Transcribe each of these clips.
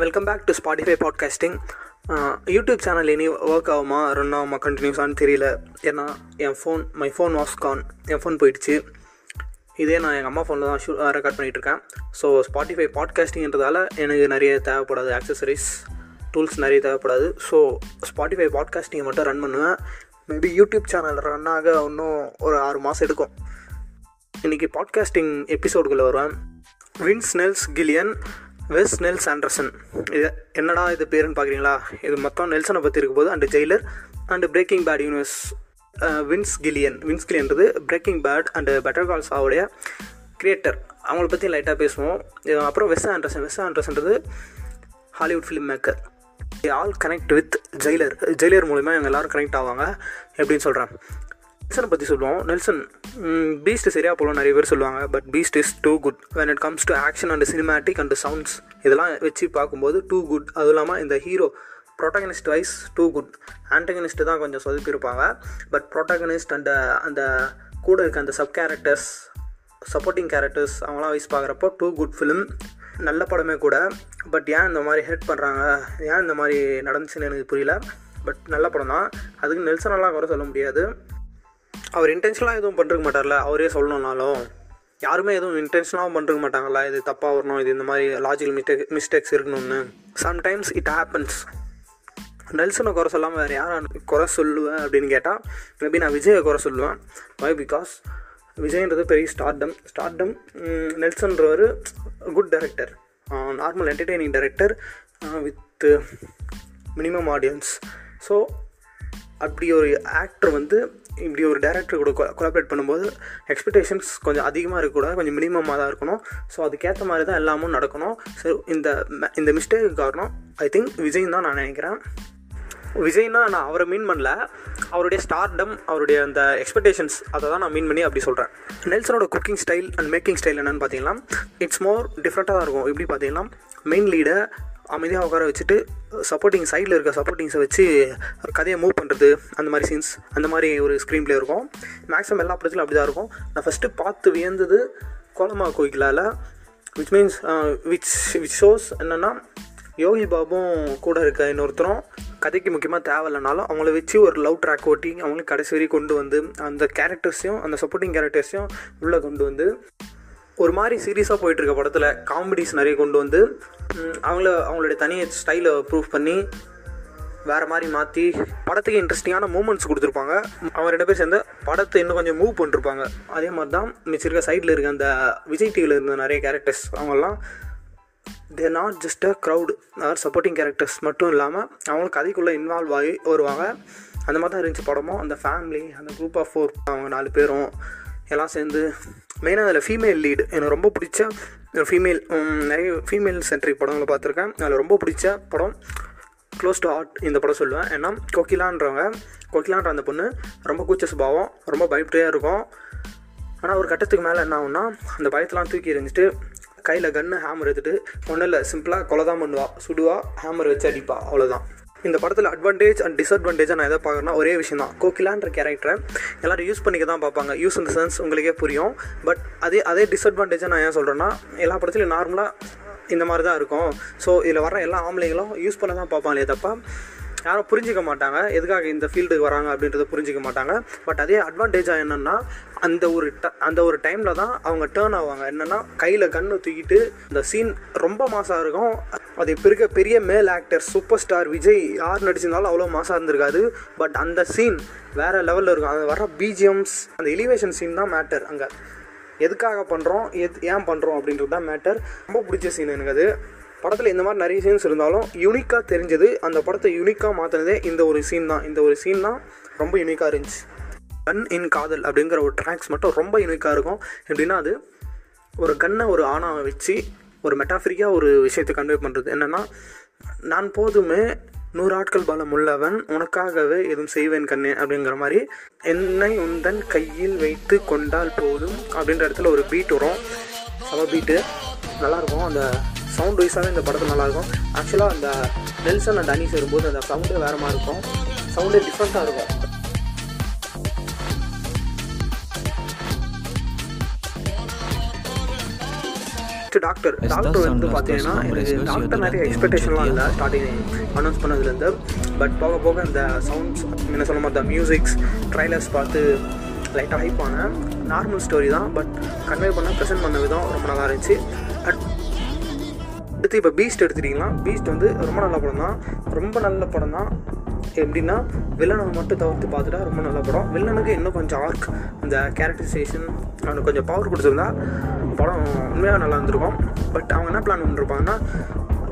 Welcome back to Spotify podcasting YouTube channel இனி work ஆகுமா run ஆகுமா கண்டினியூஸான்னு தெரியல. ஏன்னா என் phone my phone was gone N phone போயிடுச்சு. இதே நான் எங்கள் அம்மா ஃபோனில் தான் ஷூ ரெக்கார்ட் பண்ணிகிட்ருக்கேன் ஸோ ஸ்பாட்டிஃபை பாட்காஸ்டிங்கிறதால எனக்கு நிறைய தேவைப்படாது. ஆக்சசரிஸ் டூல்ஸ் நிறைய தேவைப்படாது. ஸோ ஸ்பாட்டிஃபை பாட்காஸ்டிங்கை மட்டும் ரன் பண்ணுவேன். மேபி யூடியூப் சேனல் ரன் ஆக இன்னும் ஒரு ஆறு மாதம் எடுக்கும். இன்றைக்கி பாட்காஸ்டிங் எபிசோடுக்குள்ளே வருவேன். Vince Nels Gilligan Wes Nels Anderson இது என்னடா இது பேருன்னு பார்க்குறீங்களா இது மொத்தம் நெல்சனை பற்றி இருக்கும் போது and Jailer and Breaking Bad universe Vince Gilligan Vince கில்லியன்றது Breaking Bad and Better Calls ஆவுடைய creator அவங்கள பற்றி லைட்டாக பேசுவோம். இது அப்புறம் Wes Anderson Wes ஆண்டர்சன்றது Hollywood film maker all connect with Jailer Jailer மூலிமா இவங்க எல்லோரும் கனெக்ட் ஆவாங்க. எப்படின்னு சொல்கிறேன் நெல்சனை பற்றி சொல்லுவோம். நெல்சன் பீஸ்ட் சரியாக போகலாம் நிறைய பேர் சொல்லுவாங்க. But Beast is too good when it comes to action and cinematic and sounds இதெல்லாம் வச்சு பார்க்கும்போது டூ குட் அதுவும் இல்லாமல் இந்த hero protagonist wise too good antagonist தான் கொஞ்சம் சொதுப்பியிருப்பாங்க. பட் ப்ரொட்டகனிஸ்ட் அண்ட் uh, அந்த கூட இருக்க அந்த சப் கேரக்டர்ஸ் சப்போர்ட்டிங் கேரக்டர்ஸ் அவங்களாம் வைஸ் பார்க்குறப்போ டூ குட் ஃபிலிம் நல்ல படமே கூட. பட் ஏன் இந்த மாதிரி ஹெட் பண்ணுறாங்க ஏன் இந்த மாதிரி நடந்துச்சுன்னு எனக்கு புரியல. பட் நல்ல படம் தான். அதுக்கு நெல்சனெல்லாம் குறை சொல்ல முடியாது. அவர் இன்டென்ஷனலாக எதுவும் பண்ணிருக்க மாட்டார்ல? அவரே சொல்லணும்னாலும் யாருமே எதுவும் இன்டென்ஷனாகவும் பண்ணிருக்க மாட்டாங்களா? இது தப்பாக வரணும் இது இந்த மாதிரி லாஜிக்கல் மிஸ்டேக் மிஸ்டேக்ஸ் இருக்கணும்னு. சம்டைம்ஸ் இட் ஹேப்பன்ஸ் நெல்சனை குறை சொல்லாமல் வேறு யாரும் குறை சொல்லுவேன் அப்படின்னு கேட்டால் மேபி நான் விஜயை குறை சொல்லுவேன். வை பிகாஸ் விஜய்ன்றது பெரிய stardom stardom நெல்சன்றவர் good director normal entertaining director with minimum audience so அப்படி ஒரு ஆக்டர் வந்து இப்படி ஒரு டேரக்டர் கூட கொலாபரேட் பண்ணும்போது எக்ஸ்பெக்டேஷன்ஸ் கொஞ்சம் அதிகமாக இருக்கக்கூடாது கொஞ்சம் மினிமமாக தான் இருக்கணும். ஸோ அதுக்கேற்ற மாதிரி தான் எல்லாமும் நடக்கணும். ஸோ இந்த இந்த மிஸ்டேக்கு காரணம் ஐ திங்க் விஜய் தான் நான் நினைக்கிறேன். விஜய்னா நான் அவரை மீன் பண்ணல. அவருடைய ஸ்டார்டம் அவருடைய அந்த எக்ஸ்பெக்டேஷன்ஸ் அதை தான் நான் மீன் பண்ணி அப்படி சொல்கிறேன் நெல்சனோட cooking style and making style என்னென்னு பார்த்தீங்கன்னா இட்ஸ் மோர் டிஃப்ரெண்ட்டாக தான் இருக்கும். எப்படி பார்த்தீங்கன்னா மெயின் லீடை அமைதியாக உட்கார வச்சுட்டு சப்போர்ட்டிங் சைடில் இருக்க சப்போர்ட்டிங்ஸை வச்சு கதையை மூவ் பண்ணுறது அந்த மாதிரி சீன்ஸ் அந்த மாதிரி ஒரு ஸ்க்ரீன் ப்ளே இருக்கும். மேக்ஸிமம் எல்லா படத்துலையும் அப்படி தான் இருக்கும். நான் ஃபஸ்ட்டு பார்த்து வியந்தது கோலமா கோயிலால் which means which which shows என்னென்னா யோகி பாபும் கூட இருக்க இன்னொருத்தரும் கதைக்கு முக்கியமாக தேவையில்லைனாலும் அவங்கள வச்சு ஒரு லவ் ட்ராக் ஓட்டி அவங்களுக்கு கடைசி வரைக்கும் கொண்டு வந்து அந்த கேரக்டர்ஸையும் அந்த சப்போர்ட்டிங் கேரக்டர்ஸையும் உள்ளே கொண்டு வந்து ஒரு மாதிரி சீரியஸாக போயிட்டுருக்க படத்தில் காமெடிஸ் நிறைய கொண்டு வந்து அவங்கள அவங்களுடைய தனி ஸ்டைலை ப்ரூவ் பண்ணி வேறு மாதிரி மாற்றி படத்துக்கு இன்ட்ரெஸ்டிங்கான மூமெண்ட்ஸ் கொடுத்துருப்பாங்க. அவங்க ரெண்டு பேர் சேர்ந்து படத்தை இன்னும் கொஞ்சம் மூவ் பண்ணிருப்பாங்க. அதே மாதிரி தான் மிச்சிருக்க சைடில் இருக்க அந்த விஜய் டிவியில் இருந்த நிறைய கேரக்டர்ஸ் அவங்கெல்லாம் they're not just a crowd அதாவது சப்போர்ட்டிங் கேரக்டர்ஸ் மட்டும் இல்லாமல் அவங்களும் கதைக்குள்ளே இன்வால்வ் ஆகி வருவாங்க. அந்த மாதிரி தான் இருந்துச்சு படமும். அந்த ஃபேமிலி அந்த குரூப் ஆஃப் ஃபோர் அவங்க நாலு பேரும் எல்லாம் சேர்ந்து மெயினாக அதில் ஃபீமேல் லீடு எனக்கு ரொம்ப பிடிச்ச ஃபீமேல் um, நிறைய ஃபீமேல் சென்ட்ரிக் படங்களை பார்த்துருக்கேன். அதில் ரொம்ப பிடிச்ச படம் க்ளோஸ் டு ஆர்ட் இந்த படம் சொல்லுவேன். ஏன்னா கோகிலான்றவங்க கோகிலான்ற அந்த பொண்ணு ரொம்ப கூச்ச சுபாவம் ரொம்ப பயப்படையாக இருக்கும். ஆனால் ஒரு கட்டத்துக்கு மேலே என்ன ஆகும்னா அந்த பயத்தெலாம் தூக்கி எறிஞ்சிட்டு கையில் கன்று ஹேமர் எடுத்துகிட்டு ஒன்றும் இல்லை சிம்பிளாக கொலை தான் பண்ணுவாள் சுடுவா ஹேமர் வச்சு அடிப்பா அவ்வளோதான் இந்த படத்தில் அட்வான்டேஜ் அண்ட் டிஸ்அட்வான்டேஜாக நான் எதை பார்க்குறேன்னா ஒரே விஷயம் தான். கோகிலான்ற கேரக்டரை எல்லோரும் யூஸ் பண்ணிக்க தான் பார்ப்பாங்க. யூஸ் இந்த சென்ஸ் உங்களுக்கே புரியும். பட் அதே அதே டிஸ்அட்வான்டேஜாக நான் ஏன் சொல்கிறேன்னா எல்லா படத்துலையும் நார்மலாக இந்த மாதிரி தான் இருக்கும். ஸோ இதில் வர எல்லா ஆம்பளைங்களும் யூஸ் பண்ண தான் பார்ப்பாங்களே தப்பா யாரும் புரிஞ்சிக்க மாட்டாங்க. எதுக்காக இந்த ஃபீல்டுக்கு வராங்க அப்படின்றத புரிஞ்சிக்க மாட்டாங்க. பட் அதே அட்வான்டேஜாக என்னென்னா அந்த ஒரு ட அந்த ஒரு டைமில் தான் அவங்க டேர்ன் ஆவாங்க. என்னென்னா கையில் கன்று தூக்கிட்டு இந்த சீன் ரொம்ப மாசாக இருக்கும். அது இப்போ இருக்க பெரிய மேல் ஆக்டர் சூப்பர் ஸ்டார் விஜய் யார் நடிச்சிருந்தாலும் அவ்வளோ மாசாக இருந்திருக்காது. பட் அந்த சீன் வேறு லெவலில் இருக்கும். அது வர பிஜிஎம்ஸ் அந்த எலிவேஷன் சீன் தான் மேட்டர் அங்கே. எதுக்காக பண்ணுறோம் எது ஏன் பண்ணுறோம் அப்படின்றது தான் மேட்டர் ரொம்ப பிடிச்ச சீன் எனக்கு அது. படத்தில் இந்த மாதிரி நிறைய சீன்ஸ் இருந்தாலும் யூனிக்காக தெரிஞ்சது அந்த படத்தை யூனிக்காக மாற்றினதே இந்த ஒரு சீன் தான். இந்த ஒரு சீன் தான் ரொம்ப யூனிக்காக இருந்துச்சு. கன் இன் காதல் அப்படிங்கிற ஒரு ட்ராக்ஸ் மட்டும் ரொம்ப யூனிக்காக இருக்கும். எப்படின்னா அது ஒரு கன்னை ஒரு ஆணாவை வச்சு ஒரு மெட்டாஃபிரிக்காக ஒரு விஷயத்தை கன்வே பண்ணுறது என்னென்னா நான் போதுமே நூறு ஆட்கள் பலம் உள்ளவன் உனக்காகவே எதுவும் செய்வேன் கண்ணே அப்படிங்கிற மாதிரி என்னை உந்தன் கையில் வைத்து கொண்டால் போதும் அப்படின்ற இடத்துல ஒரு பீட் வரும். சம பீட்டு நல்லாயிருக்கும் அந்த சவுண்ட் வைஸாகவே இந்த படத்தில் நல்லாயிருக்கும். ஆக்சுவலாக அந்த நெல்சன் அண்ட் அனி சேரும்போது அந்த சவுண்டே வேறு மாதிரி இருக்கும். சவுண்டே டிஃப்ரெண்ட்டாக இருக்கும். டாக்டர் டாக்டர் வந்து பார்த்தீங்கன்னா எனக்கு டாக்டர் நிறைய எக்ஸ்பெக்டேஷன்லாம் இல்லை. ஸ்டார்டிங் அனௌன்ஸ் பண்ணதுலேருந்து பட் போக போக இந்த சவுண்ட்ஸ் என்ன சொல்ல மாதிரி மியூசிக்ஸ் ட்ரைலர்ஸ் பார்த்து லைட்டாக ஹைப் ஆனேன். நார்மல் ஸ்டோரி தான் பட் கன்வே பண்ண ப்ரெசென்ட் பண்ண விதம் ரொம்ப நல்லா இருந்துச்சு. அடுத்து இப்போ பீஸ்ட் எடுத்துட்டிங்கன்னா பீஸ்ட் வந்து ரொம்ப நல்ல படம் தான். ரொம்ப நல்ல படம் தான். எப்படின்னா வில்லனை மட்டும் தவிர்த்து பார்த்துட்டா ரொம்ப நல்ல படம். வில்லனுக்கு இன்னும் கொஞ்சம் ஆர்க் அந்த கேரக்டரைசேஷன் அவனுக்கு கொஞ்சம் பவர் கொடுத்துருந்தா படம் உண்மையாக நல்லா இருந்திருக்கும். பட் அவங்க என்ன பிளான் பண்ணிருப்பாங்கன்னா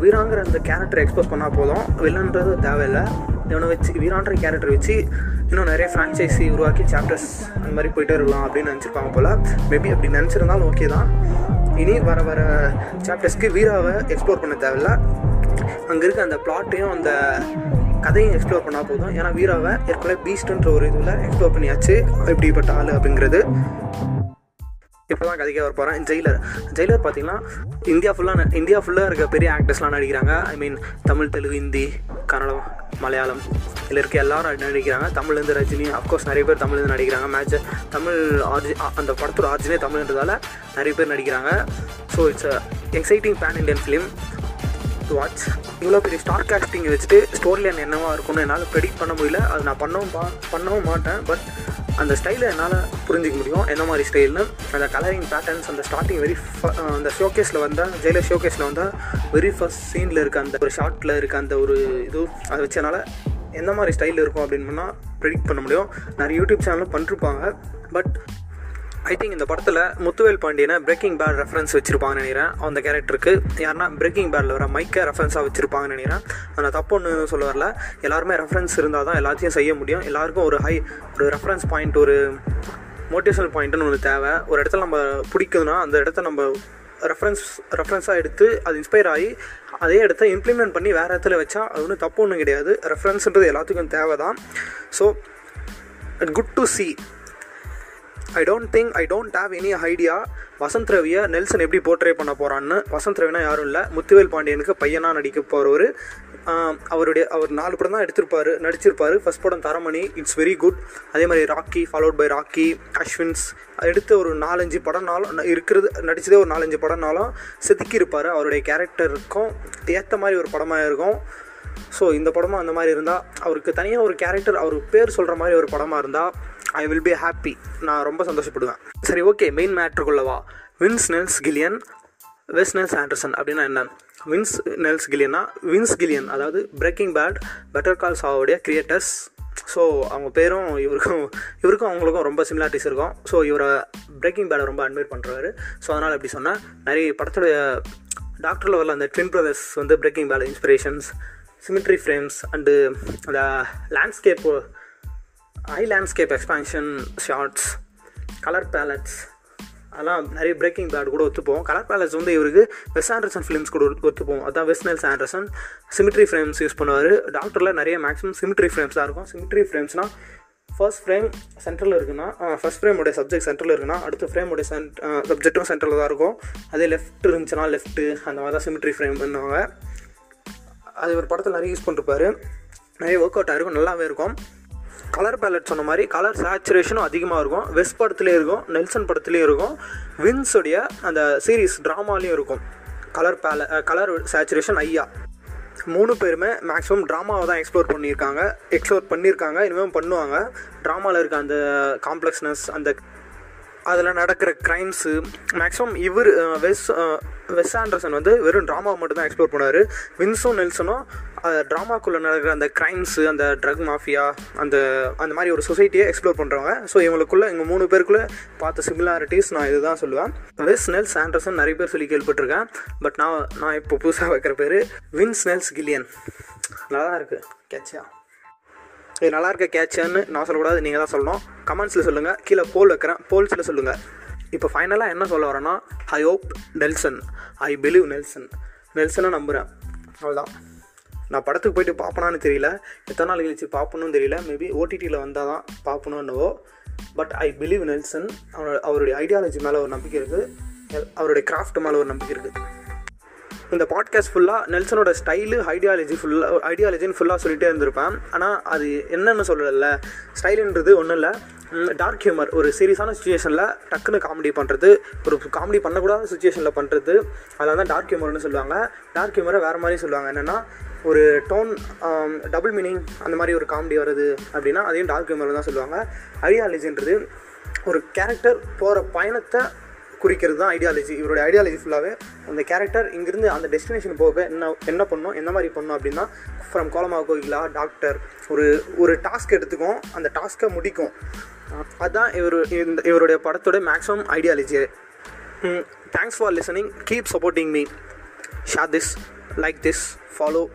வீராங்கிற அந்த கேரக்டரை எக்ஸ்போஸ் பண்ணால் போதும். வில்லன்றது தேவையில்லை. இவனை வச்சு வீரான்ற கேரக்டர் வச்சு இன்னும் நிறைய ஃப்ரான்ச்சைஸி உருவாக்கி சாப்டர்ஸ் அந்த மாதிரி போயிட்டே இருக்கலாம் அப்படின்னு நினச்சிருப்பாங்க போல். மேபி அப்படி நினச்சிருந்தாலும் ஓகே தான். இனி வர வர சாப்டர்ஸ்க்கு வீராவை எக்ஸ்ப்ளோர் பண்ண தேவையில்ல. அங்கே இருக்க அந்த பிளாட்டையும் அந்த கதையும் எக்ஸ்ப்ளோர் பண்ணால் போதும். ஏன்னா வீராவை ஏற்கனவே பீஸ்டுன்ற ஒரு இதில் எக்ஸ்ப்ளோர் பண்ணியாச்சு. எப்படிப்பட்ட ஆள் அப்படிங்கிறது. இப்போ தான் கதைக்கே வர போகிறேன் ஜெயிலர். ஜெயிலர் பார்த்தீங்கன்னா இந்தியா ஃபுல்லாக இந்தியா ஃபுல்லாக இருக்க பெரிய ஆக்டர்ஸ்லாம் நடிக்கிறாங்க. ஐ மீன் தமிழ் தெலுங்கு ஹிந்தி கன்னடம் மலையாளம் இதில் இருக்க எல்லாரும் நடிக்கிறாங்க. தமிழ்லேருந்து ரஜினி அஃப்கோர்ஸ் நிறைய பேர் தமிழ்லேருந்து நடிக்கிறாங்க. மேட்ச் தமிழ் ஆர்ஜி அந்த படத்தோட ஆர்ஜினே தமிழ்ன்றதால நிறைய பேர் நடிக்கிறாங்க. So it's a exciting pan Indian film watch இவ்வளோ பெரிய ஸ்டார் காஸ்டிங் வச்சுட்டு ஸ்டோரி லைன் என்னவாக இருக்கும்னு என்னால் ப்ரெடிக்ட் பண்ண முடியல. அது நான் பண்ணவும் பா பண்ணவும் மாட்டேன். பட் அந்த ஸ்டைலை என்னால் புரிஞ்சிக்க முடியும். என்ன மாதிரி ஸ்டைல்னு அந்த கலரிங் பேட்டர்ன்ஸ் அந்த ஸ்டார்டிங் வெரி அந்த ஷோகேஸில் வந்தால் ஜெயிலர் ஷோகேஸில் வந்தால் வெரி ஃபஸ்ட் சீனில் இருக்க அந்த ஒரு ஷார்ட்டில் இருக்க அந்த ஒரு இது அதை வச்சு என்னால் எந்த மாதிரி ஸ்டைலில் இருக்கும் அப்படின்னு ப்ரெடிக்ட் பண்ண முடியும். நிறைய யூடியூப் சேனலும் பண்ணிருப்பாங்க. பட் ஐ திங்க் இந்த படத்தில் முத்துவேல் பாண்டியனை பிரேக்கிங் பேட் ரெஃபரன்ஸ் வச்சுருப்பாங்கன்னு நினைக்கிறேன். அந்த கேரக்டருக்கு யாருன்னா பிரேக்கிங் பேடில் வர மைக்கை ரெஃபரன்ஸாக வச்சிருப்பாங்கன்னு நினைக்கிறேன். நான் தப்பு ஒன்று சொல்ல வரல. எல்லாருமே ரெஃபரன்ஸ் இருந்தால் தான் எல்லாத்தையும் செய்ய முடியும். எல்லாருக்கும் ஒரு ஹை ஒரு ரெஃபரன்ஸ் பாயிண்ட் ஒரு மோட்டிவேஷனல் பாயிண்ட்டுன்னு ஒன்று தேவை. ஒரு இடத்துல நம்ம பிடிக்குதுன்னா அந்த இடத்த நம்ம ரெஃபரன்ஸ் ரெஃபரன்ஸாக எடுத்து அது இன்ஸ்பயர் ஆகி அதே இடத்த இம்ப்ளிமெண்ட் பண்ணி வேறு இடத்துல வச்சா அது ஒன்றும் தப்பு ஒன்றும் கிடையாது. ரெஃபரன்ஸ்ன்றது எல்லாத்துக்கும் தேவை தான் so good to see I don't think I don't have any idea Vasanth ரவியை நெல்சன் எப்படி போர்ட்ரே பண்ண போகிறான்னு வசந்த் ரவினா யாரும் இல்லை. முத்துவேல் பாண்டியனுக்கு பையனாக நடிக்க போகிறவர் அவருடைய அவர் நாலு படம் தான் எடுத்திருப்பார் நடிச்சிருப்பார். ஃபஸ்ட் படம் தரமணி இட்ஸ் வெரி குட் அதே மாதிரி ராக்கி ஃபாலோட் பை ராக்கி அஸ்வின்ஸ். எடுத்த ஒரு நாலஞ்சு படம்னாலும் இருக்கிறது நடித்ததே ஒரு நாலஞ்சு படம்னாலும் செதுக்கியிருப்பார் அவருடைய கேரக்டருக்கும் ஏற்ற மாதிரி ஒரு படமாக இருக்கும். ஸோ இந்த படமும் அந்த மாதிரி இருந்தால் அவருக்கு தனியாக ஒரு கேரக்டர் அவர் பேர் சொல்கிற மாதிரி ஒரு படமாக இருந்தால் ஐ வில் பி ஹாப்பி நான் ரொம்ப சந்தோஷப்படுவேன். சரி okay main மேட்ருக்குள்ளவா Vince Nels Gilligan Wes Nels Anderson அப்படின்னா என்ன? வின்ஸ் நெல்ஸ் கில்லியன்னா வின்ஸ் கில்லியன் அதாவது பிரேக்கிங் பேட் பெட்டர் கால் சாவோடைய கிரியேட்டர்ஸ் ஸோ அவங்க பேரும் இவருக்கும் இவருக்கும் அவங்களுக்கும் ரொம்ப சிமிலாரிட்டிஸ் இருக்கும். ஸோ இவரை பிரேக்கிங் பேடை ரொம்ப அட்மிட் பண்ணுறாரு ஸோ அதனால் எப்படி சொன்னால் நிறைய படத்துடைய டாக்டர் லெவலில் அந்த ட்வின் பிரதர்ஸ் வந்து Breaking Bad inspirations symmetry frames and அந்த landscape I landscape expansion shots colour palettes அதெல்லாம் நிறைய பிரேக்கிங் பேட் கூட ஒத்துப்போம். கலர் பேலட்ஸ் வந்து இவருக்கு வெஸ் ஆண்டர்சன் ஃபிலிம்ஸ் கூட ஒத்துப்போம். அதான் Wes Nels Anderson symmetry frames use பண்ணுவார். டாக்டரில் நிறைய மேக்ஸிமம் சிமிட்ரி ஃப்ரேம்ஸ் தான் இருக்கும். சிமிட்ரி ஃப்ரேம்ஸ்னால் ஃபர்ஸ்ட் ஃப்ரேம் சென்ட்ரலில் இருக்குன்னா ஃபஸ்ட் ஃப்ரேமுடைய சப்ஜெக்ட் சென்டரில் இருக்குன்னா அடுத்த ஃப்ரேமுடைய சென்ட் சப்ஜெக்ட்டும் சென்டரில் தான் இருக்கும். அதே லெஃப்ட் இருந்துச்சுன்னா லெஃப்ட்டு அந்த மாதிரி தான் சிமிட்ரி ஃப்ரேம் பண்ணுவாங்க. அது ஒரு படத்தில் நிறைய யூஸ் பண்ணிருப்பாரு. நிறைய ஒர்க் அவுட் ஆகிருக்கும் நல்லாவே இருக்கும். கலர் பேலட் சொன்ன மாதிரி கலர் சேச்சுரேஷனும் அதிகமாக இருக்கும். வெஸ்ட் படத்துலேயும் இருக்கும் நெல்சன் படத்துலேயும் இருக்கும். வின்ஸுடைய அந்த சீரீஸ் ட்ராமாலையும் இருக்கும். கலர் பேல கலர் சேச்சுரேஷன் ஐயா. மூணு பேருமே மேக்ஸிமம் ட்ராமாவை தான் எக்ஸ்ப்ளோர் பண்ணியிருக்காங்க. எக்ஸ்ப்ளோர் பண்ணியிருக்காங்க இனிமேல் பண்ணுவாங்க. ட்ராமாவில் இருக்க அந்த காம்ப்ளெக்ஸ்னஸ் அந்த அதில் நடக்கிற க்ரைம்ஸு மேக்ஸிமம் இவர் வெஸ் வெஸ் ஆண்டர்சன் வந்து வெறும் ட்ராமாவை மட்டும் தான் எக்ஸ்ப்ளோர் பண்ணார் வின்ஸும் நெல்சனும் ட்ராமாக்குள்ளே நடக்கிற அந்த க்ரைம்ஸு அந்த ட்ரக் மாஃபியா அந்த அந்த மாதிரி ஒரு சொசைட்டியை எக்ஸ்ப்ளோர் பண்ணுறவங்க ஸோ இவங்களுக்குள்ளே எங்கள் மூணு பேருக்குள்ளே பார்த்த சிமிலாரிட்டிஸ் நான் இதுதான் சொல்லுவேன். வெஸ் நெல்ஸ் ஆண்டர்சன் நிறைய பேர் சொல்லி கேள்விப்பட்டிருக்கேன். பட் நான் நான் இப்போ புதுசாக வைக்கிற பேர் வின்ஸ் நெல்ஸ் கில்லியன் நல்லா தான் இருக்குது கேட்சியா இது நல்லா இருக்க கேட்சான்னு நான் சொல்லக்கூடாது நீங்கள் தான் சொல்லணும். கமெண்ட்ஸில் சொல்லுங்கள் கீழே போல் வைக்கிறேன். போல்ஸில் சொல்லுங்கள் இப்போ ஃபைனலாக என்ன சொல்ல வரேன்னா I hope Nelson I believe Nelson நெல்சனை நம்புகிறேன் அவ்வளோதான் நான் படத்துக்கு போயிட்டு பார்ப்பனான்னு தெரியல. எத்தனை நாள் கழிச்சு பார்ப்பணும்னு தெரியல. மேபி ஓடிடியில் வந்தால் தான் பார்ப்பணுன்னுவோ பட் ஐ பிலீவ் நெல்சன் அவரோட அவருடைய ஐடியாலஜி மேலே ஒரு நம்பிக்கை இருக்குது அவருடைய கிராஃப்ட் மேலே ஒரு நம்பிக்கை இருக்குது இந்த பாட்காஸ்ட் ஃபுல்லாக நெல்சனோட ஸ்டைலு ஐடியாலஜி ஃபுல்லாக ஐடியாலஜின்னு ஃபுல்லாக சொல்லிகிட்டே இருந்திருப்பேன். ஆனால் அது என்னென்னு சொல்லலை. ஸ்டைலுன்றது ஒன்றும் இல்லை. டார்க் ஹியூமர் ஒரு சீரியஸான சுச்சுவேஷனில் டக்குன்னு காமெடி பண்ணுறது ஒரு காமெடி பண்ணக்கூடாத சுச்சுவேஷனில் பண்ணுறது அதெல்லாம் தான் டார்க் ஹியூமர்னு சொல்லுவாங்க. டார்க் ஹியூமரை வேறு மாதிரி சொல்லுவாங்க. என்னென்னா ஒரு டோன் டபுள் மீனிங் அந்த மாதிரி ஒரு காமெடி வருது அப்படின்னா அதையும் டார்க் ஹியூமர் தான் சொல்லுவாங்க. ஐடியாலஜின்றது ஒரு கேரக்டர் போகிற பயணத்தை குறிக்கிறது தான் ஐடியாலஜி இவருடைய ஐடியாலஜி ஃபுல்லாகவே அந்த கேரக்டர் இங்கேருந்து அந்த டெஸ்டினேஷன் போக என்ன என்ன பண்ணும் என்ன மாதிரி பண்ணும் அப்படின்னா ஃப்ரம் கோலமா கோயிலா டாக்டர் ஒரு ஒரு டாஸ்க் எடுத்துக்கும் அந்த டாஸ்க்கை முடிக்கும். அதுதான் இவர் இந்த இவருடைய படத்தோட maximum ideology thanks for listening keep supporting me share this like this follow